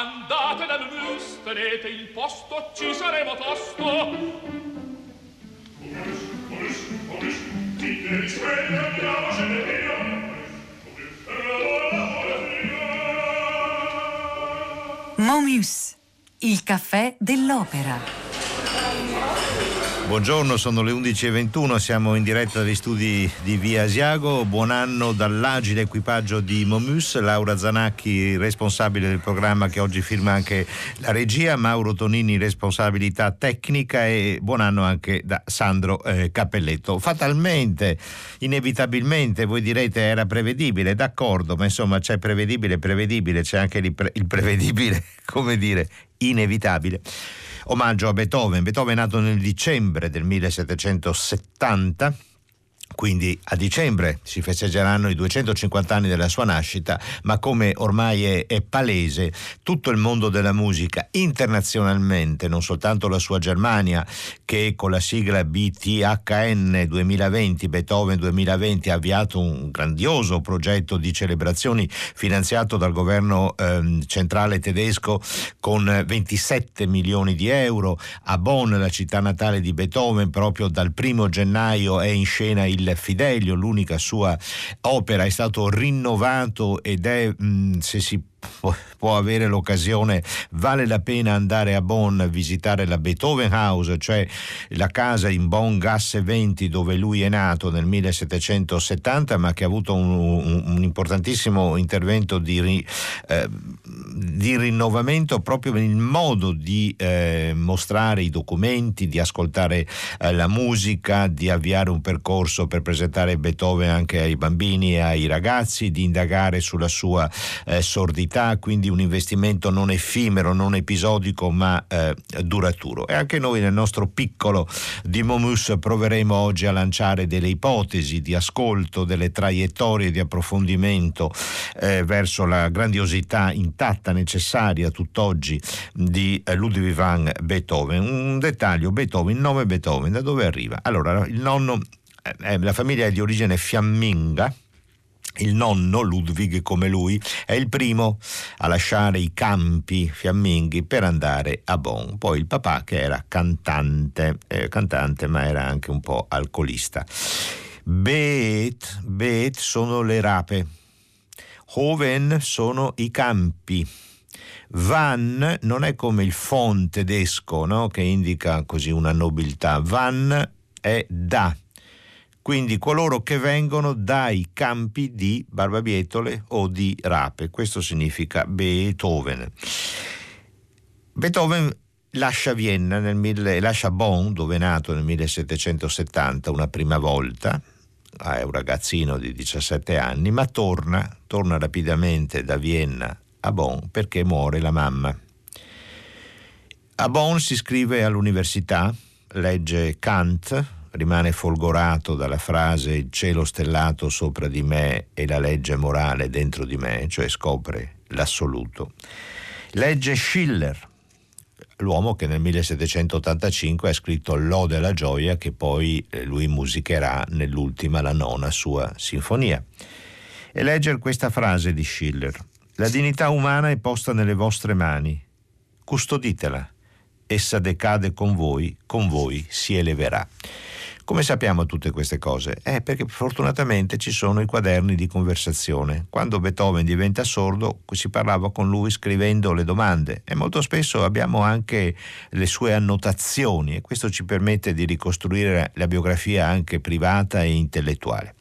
andate dal mus, tenete il posto, ci saremo tosto. Omis, omis, omis, ti devi svegliare, andiamo, ce ne via. Momus, il caffè dell'opera. Buongiorno, sono le 11.21, siamo in diretta dagli studi di Via Asiago. Buon anno dall'agile equipaggio di Momus, Laura Zanacchi, responsabile del programma che oggi firma anche la regia, Mauro Tonini, responsabilità tecnica e buon anno anche da Sandro eh, Cappelletto. Fatalmente, inevitabilmente, voi direte era prevedibile, d'accordo, ma insomma c'è prevedibile, prevedibile, c'è anche il, pre- il prevedibile, come dire, inevitabile omaggio a Beethoven. Beethoven è nato nel dicembre del 1770 quindi a dicembre si festeggeranno i 250 anni della sua nascita, ma come ormai è, è, palese, tutto il mondo della musica internazionalmente, non soltanto la sua Germania, che con la sigla BTHN 2020, Beethoven 2020, ha avviato un grandioso progetto di celebrazioni finanziato dal governo eh, centrale tedesco con 27 milioni di euro. A Bonn, la città natale di Beethoven, proprio dal primo gennaio è in scena il il Fidelio, l'unica sua opera, è stato rinnovato ed è, mh, se si può avere l'occasione, vale la pena andare a Bonn a visitare la Beethoven House, cioè la casa in Bonn Gasse 20 dove lui è nato nel 1770, ma che ha avuto un, un, importantissimo intervento di, eh, di, rinnovamento proprio nel modo di eh, mostrare i documenti, di ascoltare eh, la musica, di avviare un percorso per presentare Beethoven anche ai bambini e ai ragazzi, di indagare sulla sua eh, sordità qualità, quindi un investimento non effimero, non episodico, ma eh, duraturo. E anche noi nel nostro piccolo di Momus proveremo oggi a lanciare delle ipotesi di ascolto, delle traiettorie di approfondimento eh, verso la grandiosità intatta, necessaria tutt'oggi di eh, Ludwig van Beethoven. Un dettaglio, Beethoven, il nome Beethoven, da dove arriva? Allora, il nonno, eh, la famiglia è di origine fiamminga, il nonno, Ludwig come lui, è il primo a lasciare i campi fiamminghi per andare a Bonn. Poi il papà che era cantante, eh, cantante ma era anche un po' alcolista. Beet, Beet sono le rape. Hoven sono i campi. Van non è come il fon tedesco no? che indica così una nobiltà. Van è da quindi coloro che vengono dai campi di barbabietole o di rape. Questo significa Beethoven. Beethoven lascia Vienna nel mille, lascia Bonn, dove è nato nel 1770 una prima volta, è un ragazzino di 17 anni, ma torna, torna rapidamente da Vienna a Bonn perché muore la mamma. A Bonn si iscrive all'università, legge Kant, rimane folgorato dalla frase il cielo stellato sopra di me e la legge morale dentro di me, cioè scopre l'assoluto. Legge Schiller, l'uomo che nel 1785 ha scritto L'Ode alla gioia che poi eh, lui musicherà nell'ultima, la nona sua sinfonia. E legge questa frase di Schiller. La dignità umana è posta nelle vostre mani. Custoditela. Essa decade con voi, con voi si eleverà. Come sappiamo tutte queste cose? Eh, perché fortunatamente ci sono i quaderni di conversazione. Quando Beethoven diventa sordo si parlava con lui scrivendo le domande e molto spesso abbiamo anche le sue annotazioni e questo ci permette di ricostruire la biografia anche privata e intellettuale.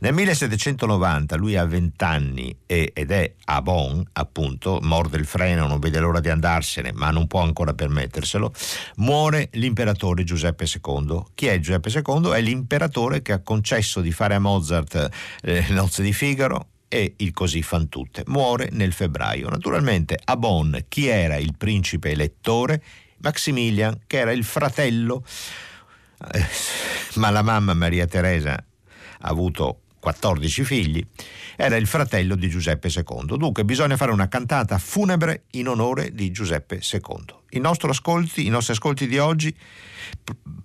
Nel 1790 lui ha 20 anni ed è a Bonn, appunto, morde il freno, non vede l'ora di andarsene, ma non può ancora permetterselo, muore l'imperatore Giuseppe II. Chi è Giuseppe II? È l'imperatore che ha concesso di fare a Mozart eh, Nozze di Figaro e il così fan tutte. Muore nel febbraio. Naturalmente a Bonn chi era il principe elettore? Maximilian, che era il fratello, eh, ma la mamma Maria Teresa ha avuto 14 figli, era il fratello di Giuseppe II. Dunque bisogna fare una cantata funebre in onore di Giuseppe II. I nostri ascolti, i nostri ascolti di oggi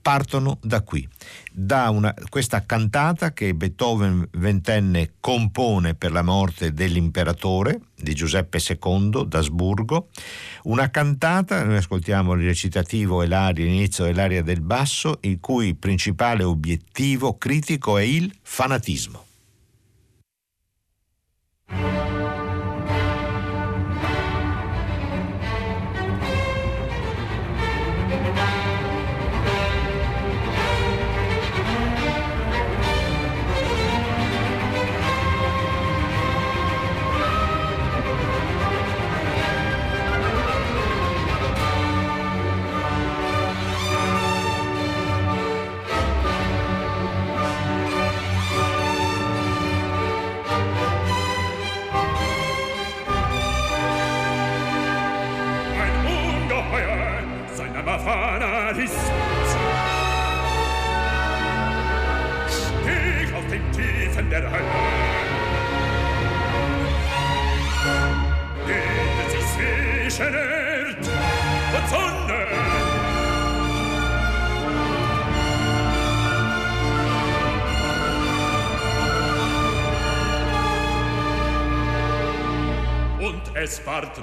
partono da qui, da una, questa cantata che Beethoven ventenne compone per la morte dell'imperatore di Giuseppe II d'Asburgo, una cantata, noi ascoltiamo il recitativo e l'aria, l'inizio dell'aria del basso, il cui principale obiettivo critico è il fanatismo. Gespart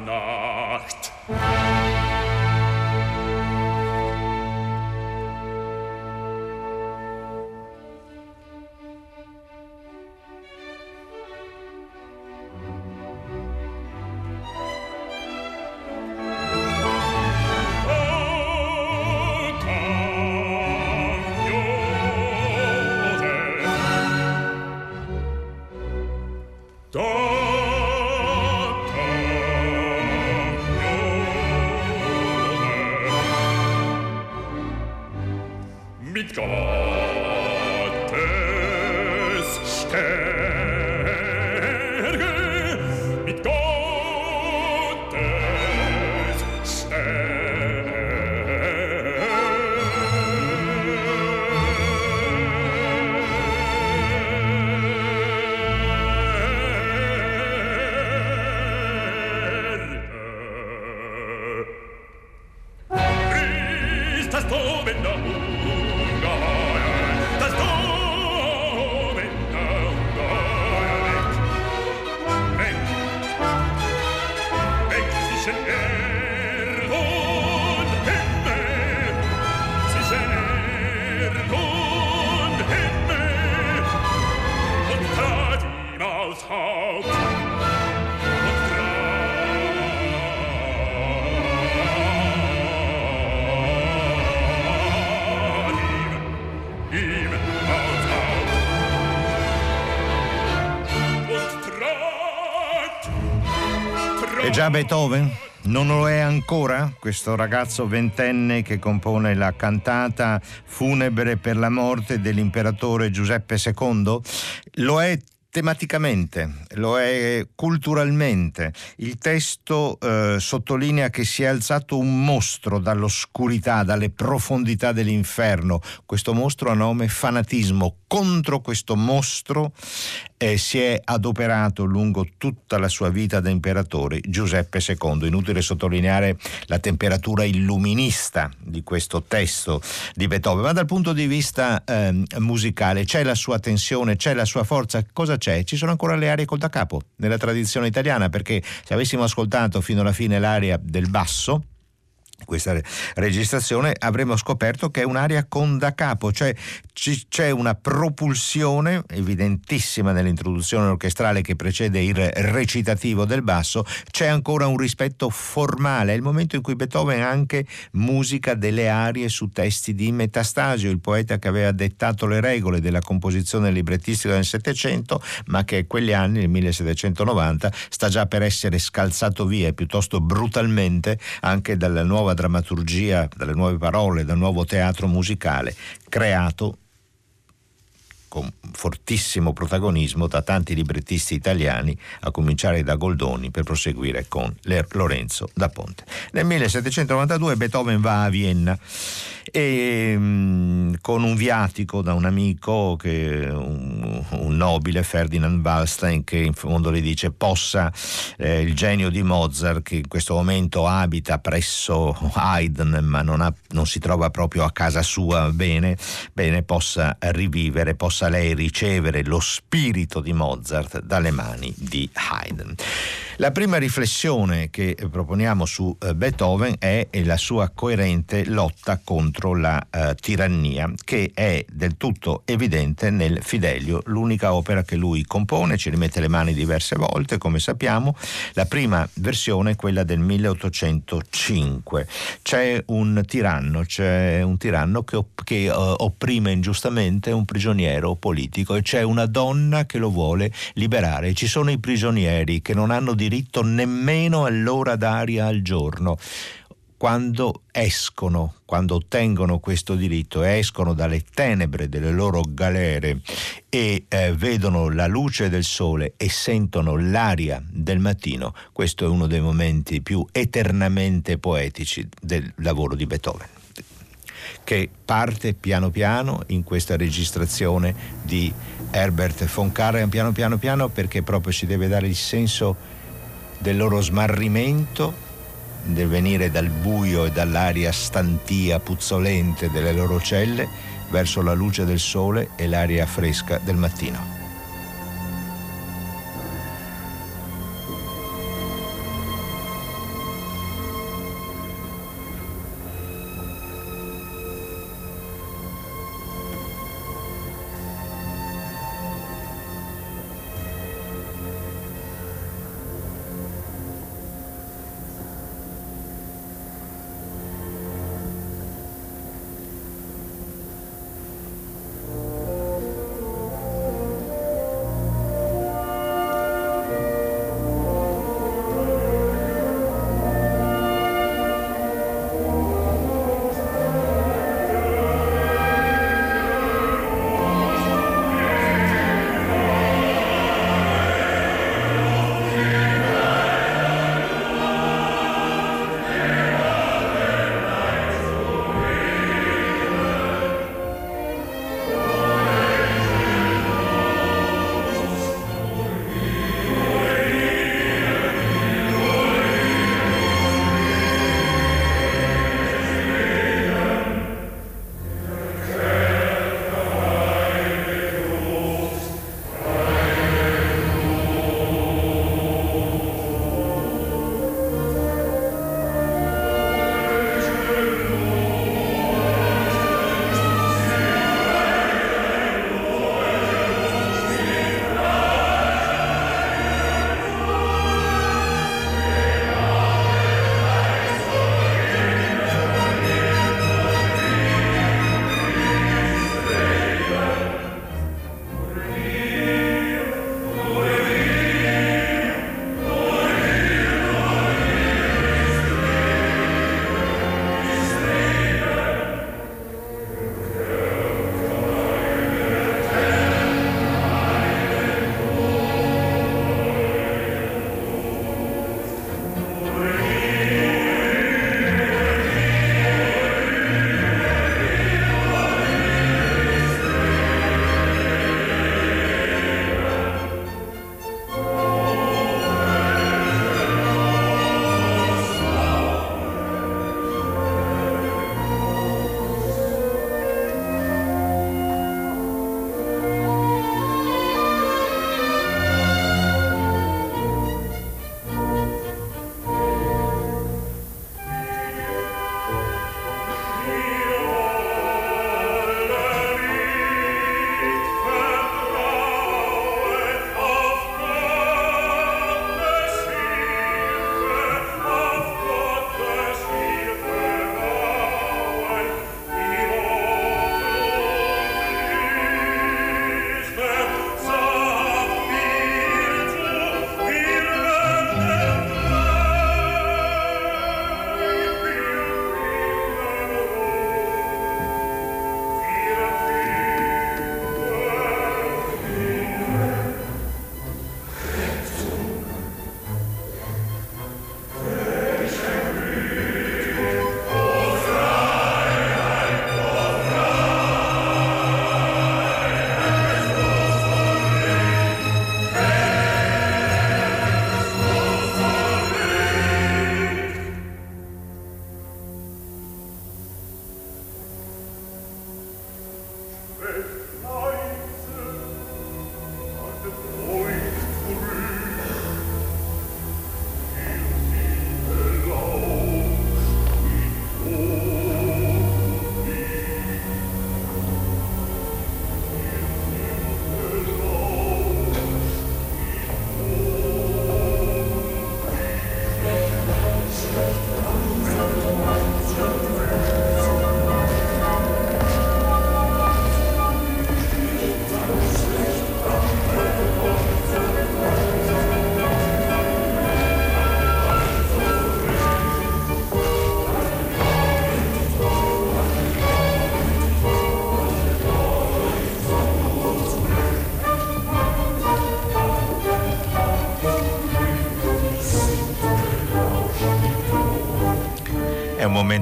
già Beethoven? Non lo è ancora questo ragazzo ventenne che compone la cantata funebre per la morte dell'imperatore Giuseppe II? Lo è tematicamente, lo è culturalmente. Il testo eh, sottolinea che si è alzato un mostro dall'oscurità, dalle profondità dell'inferno. Questo mostro ha nome fanatismo. Contro questo mostro eh, si è adoperato lungo tutta la sua vita da imperatore Giuseppe II. Inutile sottolineare la temperatura illuminista di questo testo di Beethoven, ma dal punto di vista eh, musicale c'è la sua tensione, c'è la sua forza. Cosa c'è? Ci sono ancora le arie col da capo nella tradizione italiana, perché se avessimo ascoltato fino alla fine l'aria del basso, questa registrazione avremmo scoperto che è un'aria con da capo, cioè c'è una propulsione evidentissima nell'introduzione orchestrale che precede il recitativo del basso, c'è ancora un rispetto formale, è il momento in cui Beethoven anche musica delle arie su testi di Metastasio, il poeta che aveva dettato le regole della composizione librettistica del Settecento, ma che quegli anni, nel 1790, sta già per essere scalzato via piuttosto brutalmente anche dalla nuova drammaturgia, dalle nuove parole, dal nuovo teatro musicale creato con fortissimo protagonismo da tanti librettisti italiani, a cominciare da Goldoni, per proseguire con Lorenzo da Ponte. Nel 1792 Beethoven va a Vienna e mm, con un viatico da un amico, che, un, un, nobile, Ferdinand Wallstein, che in fondo gli dice possa eh, il genio di Mozart, che in questo momento abita presso Haydn, ma non, ha, non si trova proprio a casa sua bene, bene, possa rivivere, possa lei ricevere lo spirito di Mozart dalle mani di Haydn. La prima riflessione che proponiamo su eh, Beethoven è la sua coerente lotta contro la uh, tirannia, che è del tutto evidente nel Fidelio, l'unica opera che lui compone, ci rimette le mani diverse volte, come sappiamo. La prima versione è quella del 1805. C'è un tiranno, c'è un tiranno che, che uh, opprime ingiustamente un prigioniero politico e c'è una donna che lo vuole liberare. Ci sono i prigionieri che non hanno diritto nemmeno all'ora d'aria al giorno. Quando escono, quando ottengono questo diritto, escono dalle tenebre delle loro galere e eh, vedono la luce del sole e sentono l'aria del mattino, questo è uno dei momenti più eternamente poetici del lavoro di Beethoven che parte piano piano in questa registrazione di Herbert von Karajan piano piano piano perché proprio si deve dare il senso del loro smarrimento del venire dal buio e dall'aria stantia puzzolente delle loro celle verso la luce del sole e l'aria fresca del mattino.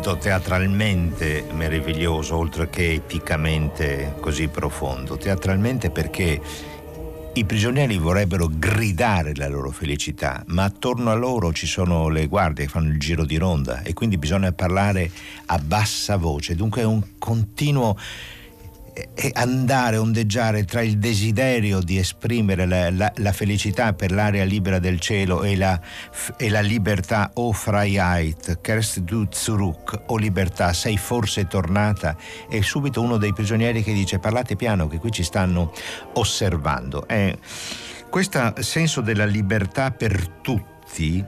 Momento teatralmente meraviglioso, oltre che eticamente così profondo. Teatralmente perché i prigionieri vorrebbero gridare la loro felicità, ma attorno a loro ci sono le guardie che fanno il giro di ronda e quindi bisogna parlare a bassa voce. Dunque è un continuo andare, ondeggiare tra il desiderio di esprimere la, la, la felicità per l'area libera del cielo e la, e la libertà o Freiheit, Kerst du zurück o libertà, sei forse tornata? E subito uno dei prigionieri che dice parlate piano che qui ci stanno osservando. È questo senso della libertà per tutti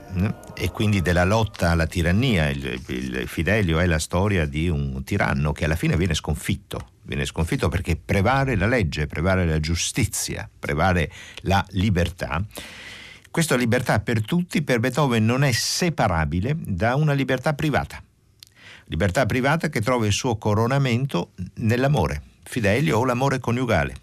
e quindi della lotta alla tirannia. Il, il, Fidelio è la storia di un tiranno che alla fine viene sconfitto. Viene sconfitto perché prevale la legge, prevale la giustizia, prevale la libertà. Questa libertà per tutti per Beethoven non è separabile da una libertà privata. Libertà privata che trova il suo coronamento nell'amore, Fidelio o l'amore coniugale.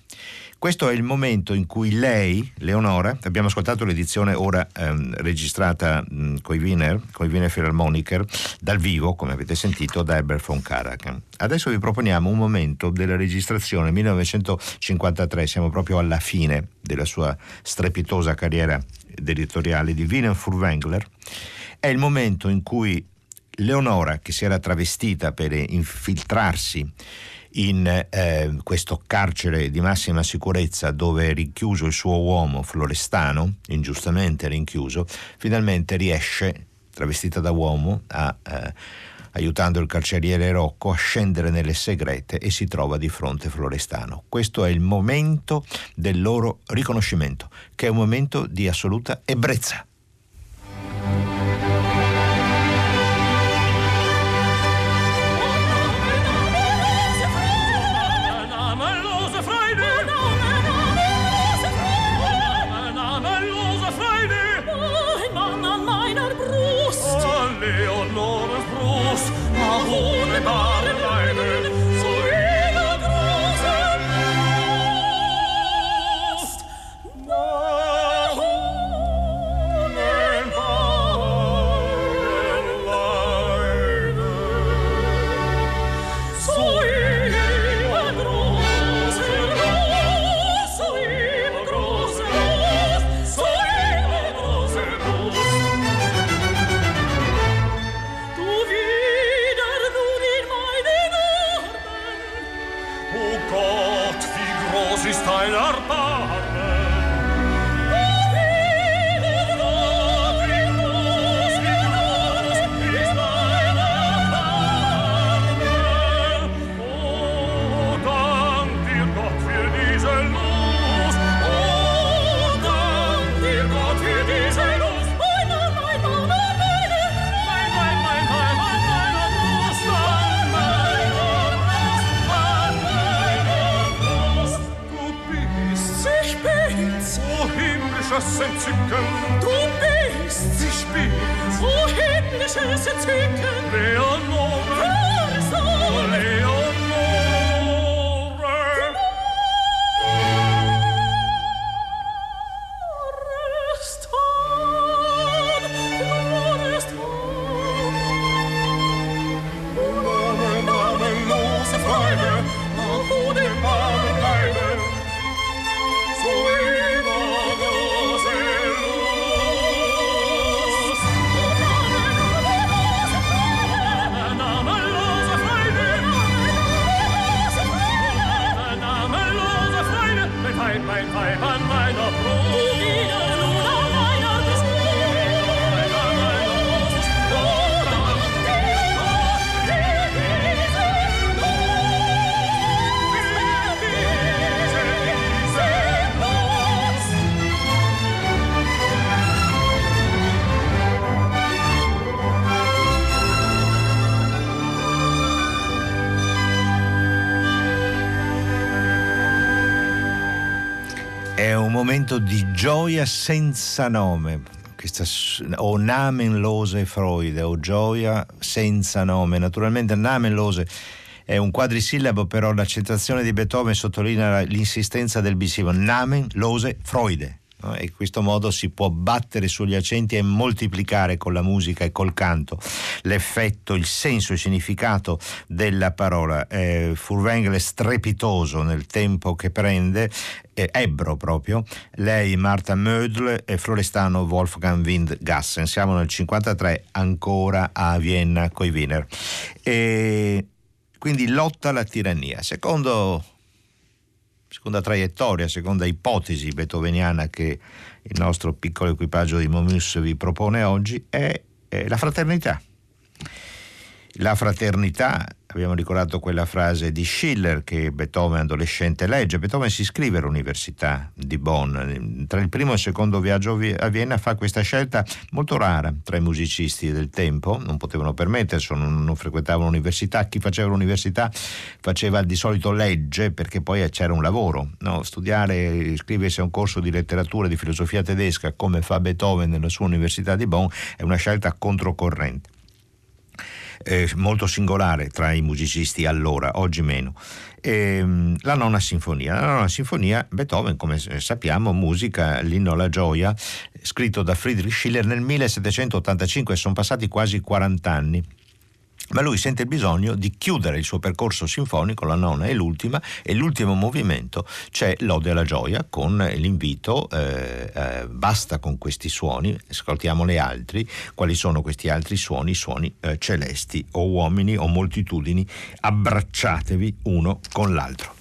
Questo è il momento in cui lei, Leonora, abbiamo ascoltato l'edizione ora ehm, registrata con i Wiener, con i Wiener Philharmoniker, dal vivo, come avete sentito, da Herbert von Karajan. Adesso vi proponiamo un momento della registrazione 1953, siamo proprio alla fine della sua strepitosa carriera editoriale di Wiener Furwengler. È il momento in cui Leonora, che si era travestita per infiltrarsi in eh, questo carcere di massima sicurezza dove è rinchiuso il suo uomo Florestano, ingiustamente rinchiuso, finalmente riesce, travestita da uomo, a, eh, aiutando il carceriere Rocco a scendere nelle segrete e si trova di fronte Florestano. Questo è il momento del loro riconoscimento, che è un momento di assoluta ebbrezza. mein Weib an un momento di gioia senza nome. Questa, o namenlose Freude, o gioia senza nome. Naturalmente namenlose è un quadrisillabo, però l'accentrazione di Beethoven sottolinea l'insistenza del bisivo. Namenlose Freude no? e in questo modo si può battere sugli accenti e moltiplicare con la musica e col canto l'effetto, il senso, il significato della parola. Eh, Furwengel è strepitoso nel tempo che prende eh, ebbro proprio, lei Marta Mödl e Florestano Wolfgang Windgassen. Siamo nel 1953 ancora a Vienna coi Wiener. E quindi lotta alla tirannia. Secondo seconda traiettoria, seconda ipotesi beethoveniana che il nostro piccolo equipaggio di Momus vi propone oggi è, la fraternità. La fraternità Abbiamo ricordato quella frase di Schiller che Beethoven adolescente legge. Beethoven si iscrive all'Università di Bonn. Tra il primo e il secondo viaggio a Vienna fa questa scelta molto rara tra i musicisti del tempo, non potevano permetterselo, non, frequentavano l'università. Chi faceva l'università faceva di solito legge perché poi c'era un lavoro. No? Studiare, iscriversi a un corso di letteratura, di filosofia tedesca come fa Beethoven nella sua Università di Bonn è una scelta controcorrente eh, molto singolare tra i musicisti allora, oggi meno. E, ehm, la nona sinfonia. La nona sinfonia, Beethoven, come sappiamo, musica l'inno alla gioia, scritto da Friedrich Schiller nel 1785, sono passati quasi 40 anni ma lui sente il bisogno di chiudere il suo percorso sinfonico, la nona e l'ultima, e l'ultimo movimento c'è l'Ode alla gioia con l'invito eh, eh, basta con questi suoni, ascoltiamo le altri, quali sono questi altri suoni, suoni eh, celesti o uomini o moltitudini, abbracciatevi uno con l'altro.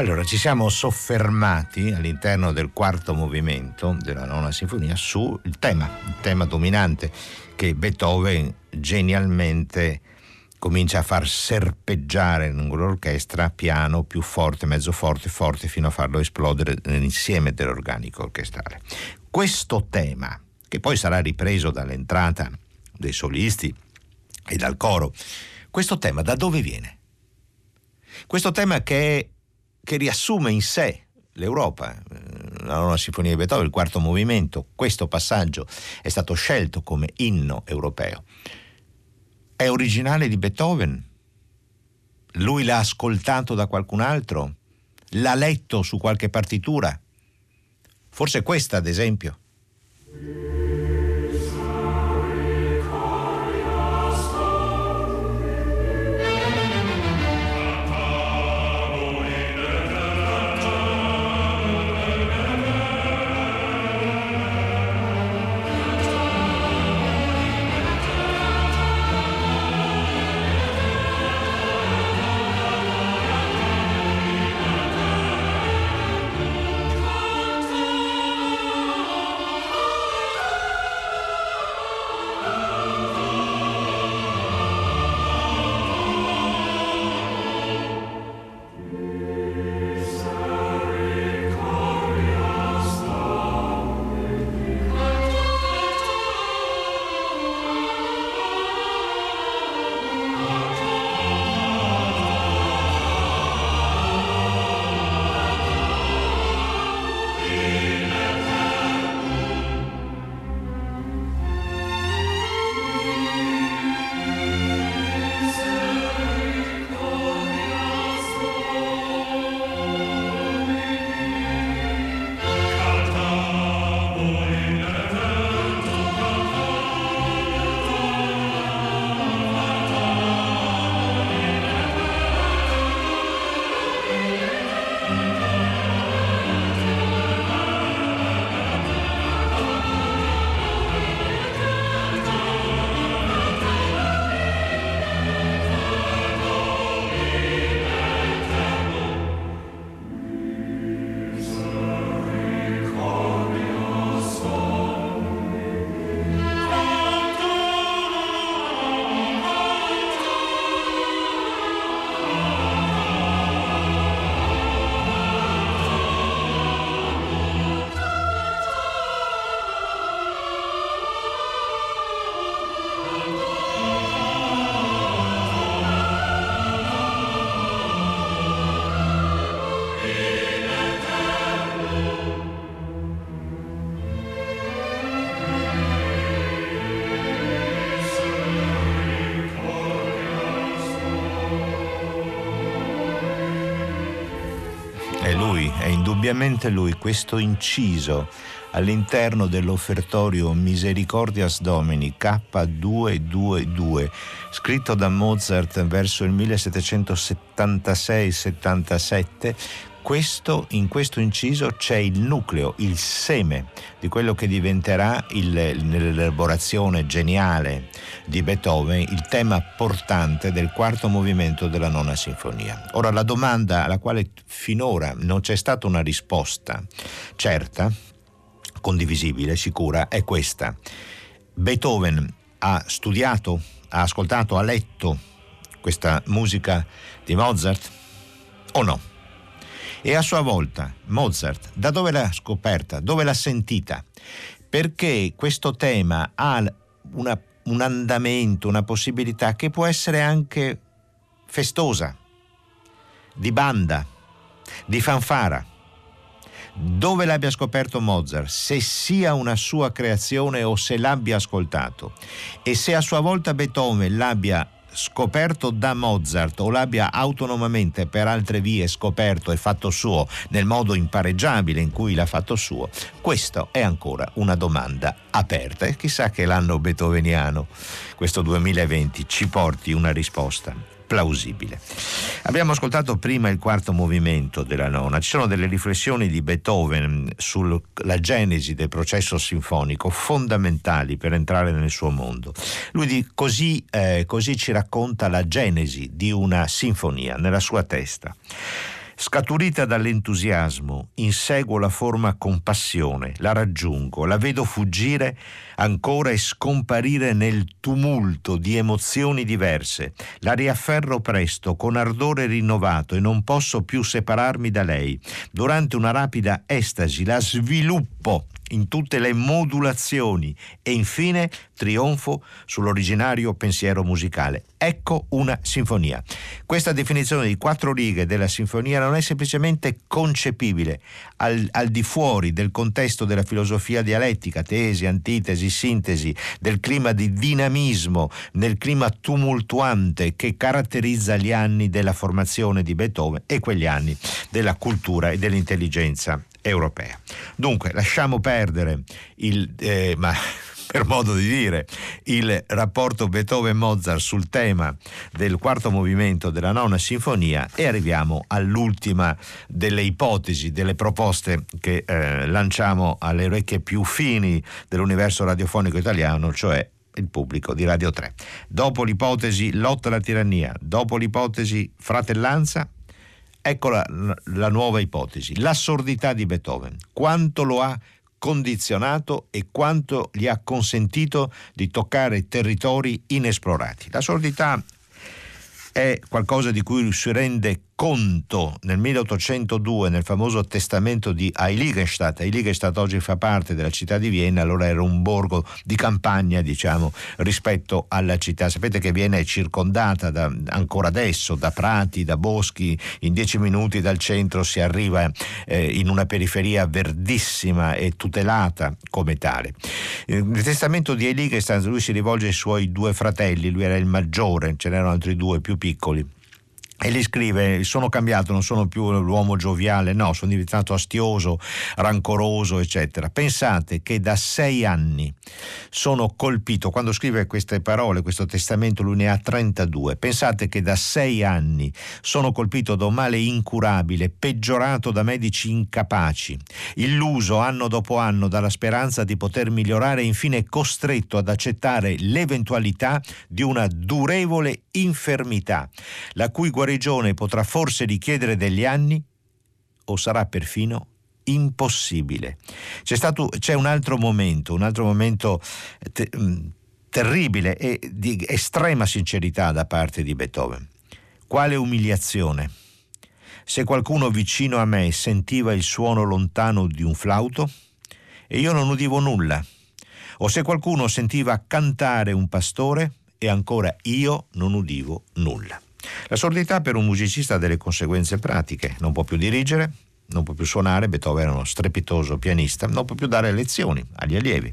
Allora, ci siamo soffermati all'interno del quarto movimento della nona sinfonia sul tema, il tema dominante che Beethoven genialmente comincia a far serpeggiare lungo l'orchestra piano più forte, mezzo forte, forte fino a farlo esplodere nell'insieme dell'organico orchestrale. Questo tema, che poi sarà ripreso dall'entrata dei solisti e dal coro, questo tema da dove viene? Questo tema che, che riassume in sé l'Europa, eh, la nona sinfonia di Beethoven, il quarto movimento, questo passaggio è stato scelto come inno europeo è originale di Beethoven? Lui l'ha ascoltato da qualcun altro? L'ha letto su qualche partitura? Forse questa, ad esempio. Indubbiamente lui, questo inciso all'interno dell'offertorio Misericordias Domini K222, scritto da Mozart verso il 1776-77, questo, in questo inciso c'è il nucleo, il seme di quello che diventerà il, nell'elaborazione geniale di Beethoven il tema portante del quarto movimento della nona sinfonia. Ora la domanda alla quale finora non c'è stata una risposta certa, condivisibile, sicura, è questa. Beethoven ha studiato, ha ascoltato, ha letto questa musica di Mozart o no? E a sua volta, Mozart, da dove l'ha scoperta? Dove l'ha sentita? Perché questo tema ha una, un andamento, una possibilità che può essere anche festosa, di banda, di fanfara. Dove l'abbia scoperto Mozart, se sia una sua creazione o se l'abbia ascoltato e se a sua volta Beethoven l'abbia scoperto da Mozart o l'abbia autonomamente per altre vie scoperto e fatto suo nel modo impareggiabile in cui l'ha fatto suo, questo è ancora una domanda aperta e chissà che l'anno beethoveniano, questo 2020, ci porti una risposta plausibile. Abbiamo ascoltato prima il quarto movimento della nona, ci sono delle riflessioni di Beethoven sulla genesi del processo sinfonico fondamentali per entrare nel suo mondo. Lui così, eh, così ci racconta la genesi di una sinfonia nella sua testa. Scaturita dall'entusiasmo, inseguo la forma con passione, la raggiungo, la vedo fuggire ancora e scomparire nel tumulto di emozioni diverse. La riafferro presto, con ardore rinnovato e non posso più separarmi da lei. Durante una rapida estasi la sviluppo in tutte le modulazioni e infine trionfo sull'originario pensiero musicale. Ecco una sinfonia. Questa definizione di quattro righe della sinfonia non è semplicemente concepibile al, al di fuori del contesto della filosofia dialettica, tesi, antitesi, sintesi, del clima di dinamismo, nel clima tumultuante che caratterizza gli anni della formazione di Beethoven e quegli anni della cultura e dell'intelligenza europea. Dunque, lasciamo perdere il... Eh, ma per modo di dire, il rapporto Beethoven-Mozart sul tema del quarto movimento della nona sinfonia e arriviamo all'ultima delle ipotesi, delle proposte che eh, lanciamo alle orecchie più fini dell'universo radiofonico italiano, cioè il pubblico di Radio 3. Dopo l'ipotesi lotta alla tirannia, dopo l'ipotesi fratellanza, Ecco la, la nuova ipotesi, l'assurdità di Beethoven, quanto lo ha condizionato e quanto gli ha consentito di toccare territori inesplorati. L'assurdità è qualcosa di cui si rende conto nel 1802 nel famoso testamento di Heiligenstadt. Heiligenstadt oggi fa parte della città di Vienna, allora era un borgo di campagna, diciamo, rispetto alla città. Sapete che Vienna è circondata da, ancora adesso da prati, da boschi, in dieci minuti dal centro si arriva eh, in una periferia verdissima e tutelata come tale. Nel testamento di Heiligenstadt lui si rivolge ai suoi due fratelli, lui era il maggiore, ce n'erano altri due più piccoli e gli scrive: Sono cambiato, non sono più l'uomo gioviale, no, sono diventato astioso, rancoroso, eccetera. Pensate che da sei anni sono colpito, quando scrive queste parole, questo testamento, lui ne ha 32. Pensate che da sei anni sono colpito da un male incurabile, peggiorato da medici incapaci, illuso anno dopo anno dalla speranza di poter migliorare e infine costretto ad accettare l'eventualità di una durevole infermità, la cui guarigione guarigione potrà forse richiedere degli anni o sarà perfino impossibile. C'è, stato, c'è un altro momento, un altro momento te, mm, terribile e di estrema sincerità da parte di Beethoven. Quale umiliazione! Se qualcuno vicino a me sentiva il suono lontano di un flauto e io non udivo nulla, o se qualcuno sentiva cantare un pastore e ancora io non udivo nulla. La sordità per un musicista ha delle conseguenze pratiche, non può più dirigere, non può più suonare, Beethoven era uno strepitoso pianista, non può più dare lezioni agli allievi.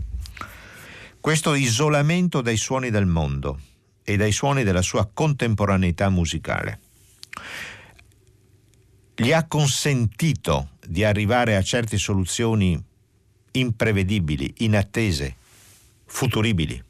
Questo isolamento dai suoni del mondo e dai suoni della sua contemporaneità musicale gli ha consentito di arrivare a certe soluzioni imprevedibili, inattese, futuribili.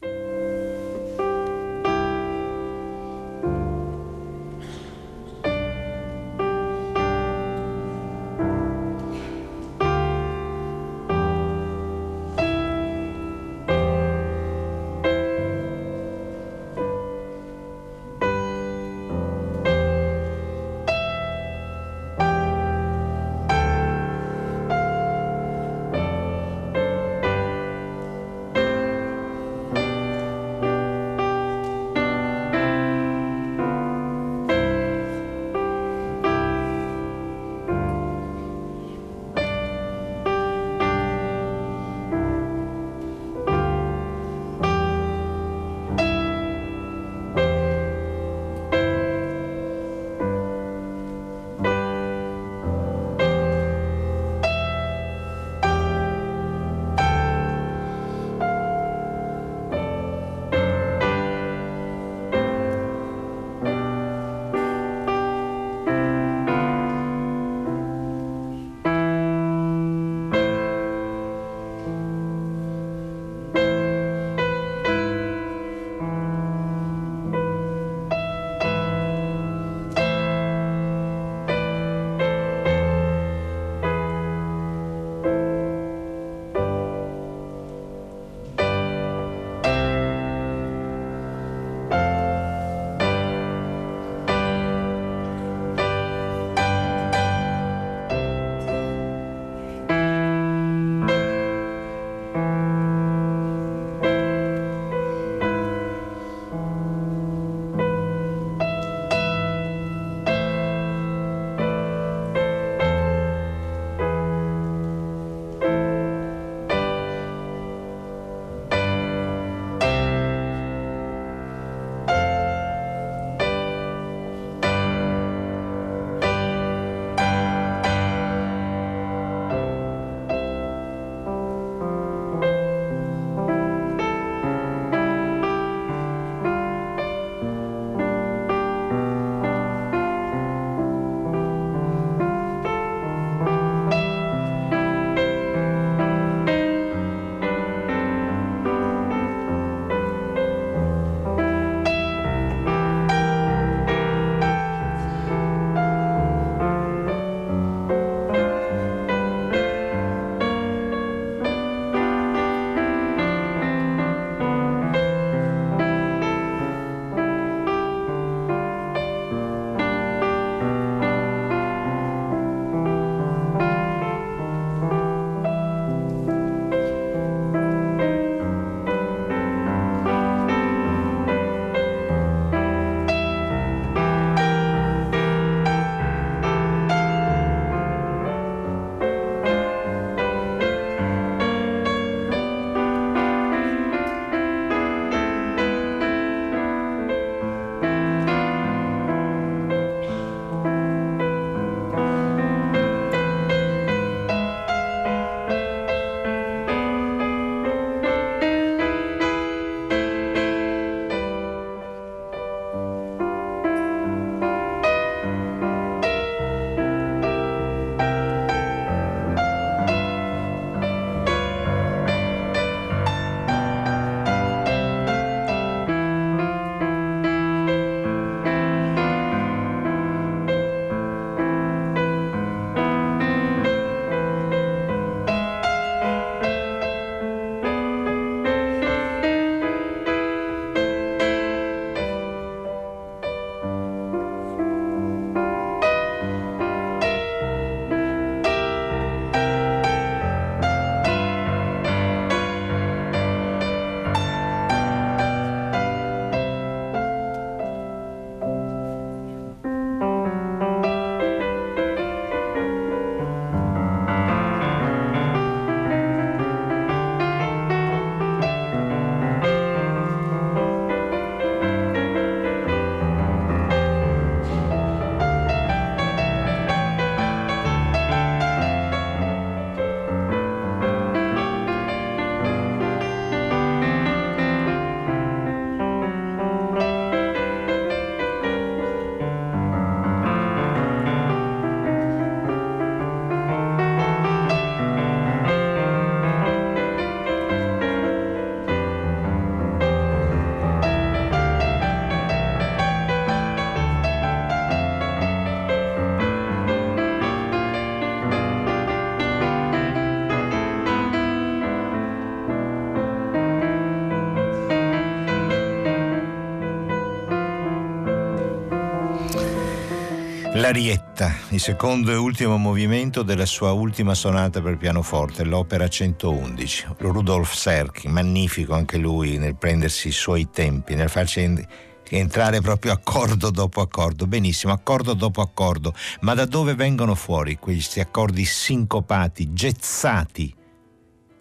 L'Arietta, il secondo e ultimo movimento della sua ultima sonata per pianoforte, l'opera 111. Rudolf Serkin, magnifico anche lui nel prendersi i suoi tempi, nel farci entrare proprio accordo dopo accordo. Benissimo, accordo dopo accordo. Ma da dove vengono fuori questi accordi sincopati, gezzati,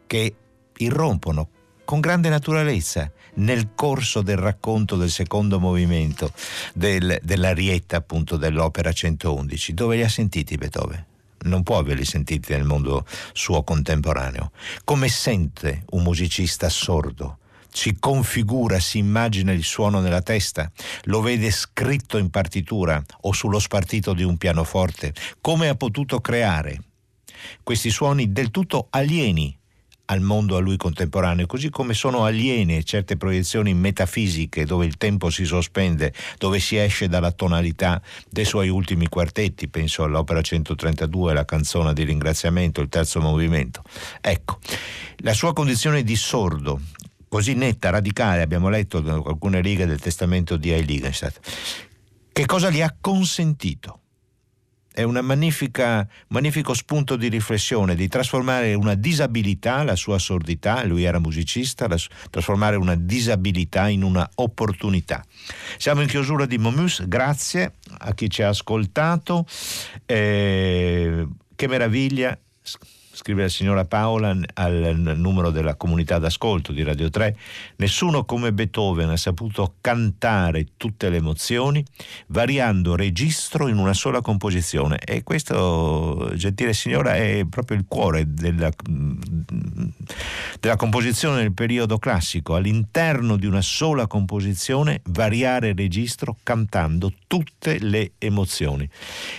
che irrompono con grande naturalezza nel corso del racconto del secondo movimento del, dell'arietta appunto dell'opera 111. Dove li ha sentiti Beethoven? Non può averli sentiti nel mondo suo contemporaneo. Come sente un musicista sordo? si configura, si immagina il suono nella testa, lo vede scritto in partitura o sullo spartito di un pianoforte. Come ha potuto creare questi suoni del tutto alieni al mondo a lui contemporaneo, così come sono aliene certe proiezioni metafisiche dove il tempo si sospende, dove si esce dalla tonalità dei suoi ultimi quartetti, penso all'opera 132, la canzone di ringraziamento, il terzo movimento. Ecco, la sua condizione di sordo, così netta, radicale, abbiamo letto alcune righe del testamento di Heiligenstadt, che cosa gli ha consentito? È un magnifico spunto di riflessione, di trasformare una disabilità, la sua sordità, lui era musicista, la, trasformare una disabilità in una opportunità. Siamo in chiusura di Momus, grazie a chi ci ha ascoltato, eh, che meraviglia scrive la signora Paola al numero della comunità d'ascolto di Radio 3, nessuno come Beethoven ha saputo cantare tutte le emozioni variando registro in una sola composizione. E questo, gentile signora, è proprio il cuore della, della composizione nel periodo classico, all'interno di una sola composizione variare registro cantando tutte le emozioni.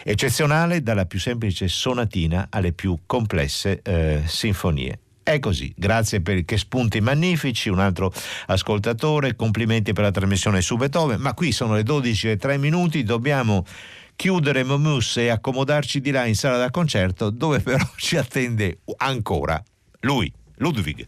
Eccezionale dalla più semplice sonatina alle più complesse eh, sinfonie. È così, grazie per che spunti magnifici, un altro ascoltatore, complimenti per la trasmissione su Beethoven, ma qui sono le 12 e 3 minuti, dobbiamo chiudere Momus e accomodarci di là in sala da concerto dove però ci attende ancora lui, Ludwig.